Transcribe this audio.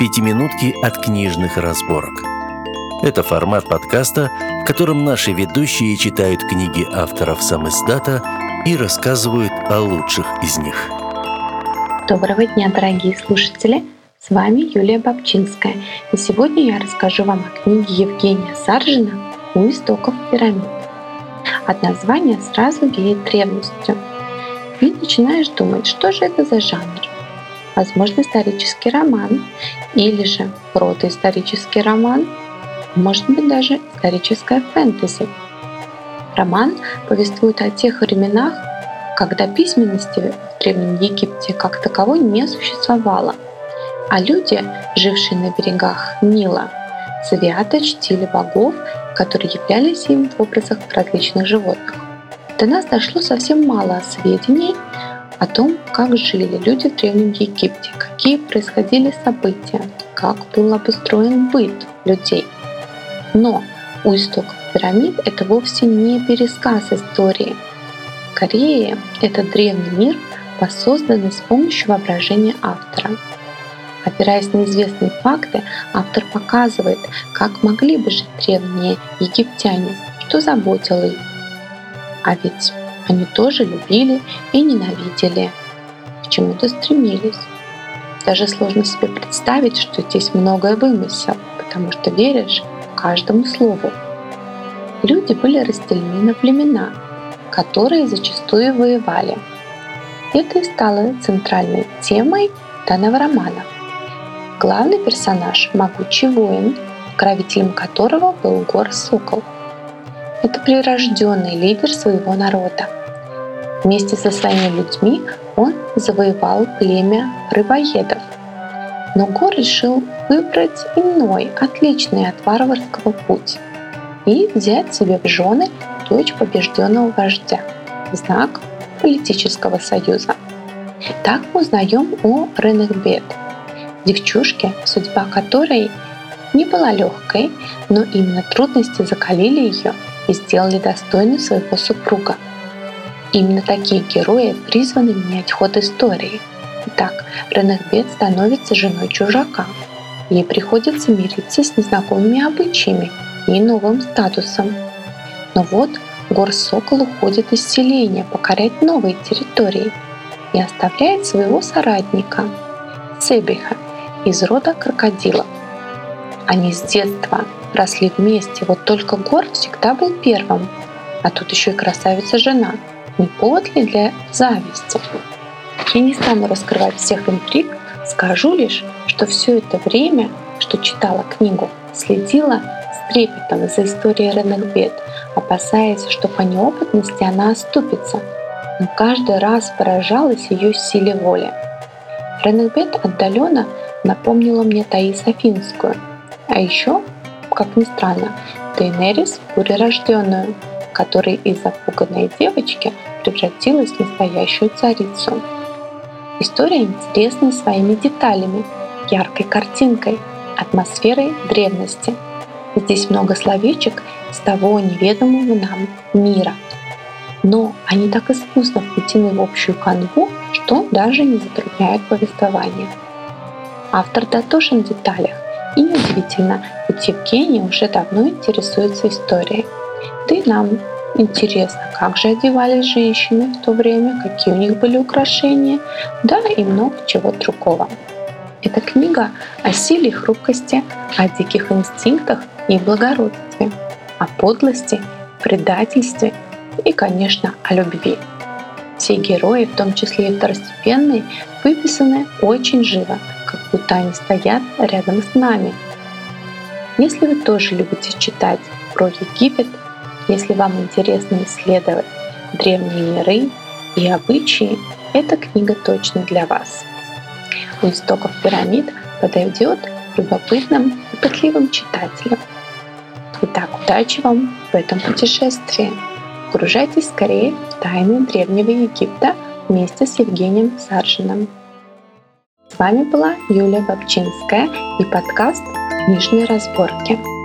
пятиминутки от книжных разборок. Это формат подкаста, в котором наши ведущие читают книги авторов сам издата и рассказывают о лучших из них. Доброго дня, дорогие слушатели! С вами Юлия Бабчинская, и сегодня я расскажу вам о книге Евгения Саржина «У истоков пирамид». От названия сразу веет древностью. И начинаешь думать, что же это за жанр возможно, исторический роман или же протоисторический роман, может быть, даже историческая фэнтези. Роман повествует о тех временах, когда письменности в Древнем Египте как таковой не существовало, а люди, жившие на берегах Нила, свято чтили богов, которые являлись им в образах различных животных. До нас дошло совсем мало сведений о том, как жили люди в Древнем Египте, какие происходили события, как был обустроен быт людей. Но у истоков пирамид это вовсе не пересказ истории. Скорее, это древний мир, воссозданный с помощью воображения автора. Опираясь на известные факты, автор показывает, как могли бы жить древние египтяне, что заботило их. А ведь они тоже любили и ненавидели, к чему-то стремились. Даже сложно себе представить, что здесь многое вымысел, потому что веришь каждому слову. Люди были разделены на племена, которые зачастую воевали. Это и стало центральной темой данного романа. Главный персонаж – могучий воин, правителем которого был Гор Сокол. Это прирожденный лидер своего народа – Вместе со своими людьми он завоевал племя рыбоедов. Но Гор решил выбрать иной, отличный от варварского путь и взять себе в жены дочь побежденного вождя в знак политического союза. Так мы узнаем о Ренегбет, девчушке, судьба которой не была легкой, но именно трудности закалили ее и сделали достойной своего супруга – Именно такие герои призваны менять ход истории. Итак, Ренегбет становится женой чужака. Ей приходится мириться с незнакомыми обычаями и новым статусом. Но вот Гор Сокол уходит из селения покорять новые территории и оставляет своего соратника Себиха из рода крокодилов. Они с детства росли вместе, вот только Гор всегда был первым, а тут еще и красавица жена – не повод ли для зависти? Я не стану раскрывать всех интриг, скажу лишь, что все это время, что читала книгу, следила с трепетом за историей Ренегбет, опасаясь, что по неопытности она оступится, но каждый раз поражалась ее силе воли. Ренегбет отдаленно напомнила мне Таис Афинскую, а еще, как ни странно, Дейнерис Бурерожденную, которая из запуганной девочки превратилась в настоящую царицу. История интересна своими деталями, яркой картинкой, атмосферой древности. Здесь много словечек с того неведомого нам мира. Но они так искусно вплетены в общую канву, что даже не затрудняют повествование. Автор дотошен в деталях, и неудивительно, ведь Евгений уже давно интересуется историей. Да и нам Интересно, как же одевались женщины в то время, какие у них были украшения, да и много чего другого. Эта книга о силе и хрупкости, о диких инстинктах и благородстве, о подлости, предательстве и, конечно, о любви. Все герои, в том числе и второстепенные, выписаны очень живо, как будто они стоят рядом с нами. Если вы тоже любите читать про Египет если вам интересно исследовать древние миры и обычаи, эта книга точно для вас. У истоков пирамид подойдет любопытным и пытливым читателям. Итак, удачи вам в этом путешествии. Погружайтесь скорее в тайны Древнего Египта вместе с Евгением Саржиным. С вами была Юлия Бабчинская и подкаст «Книжные разборки».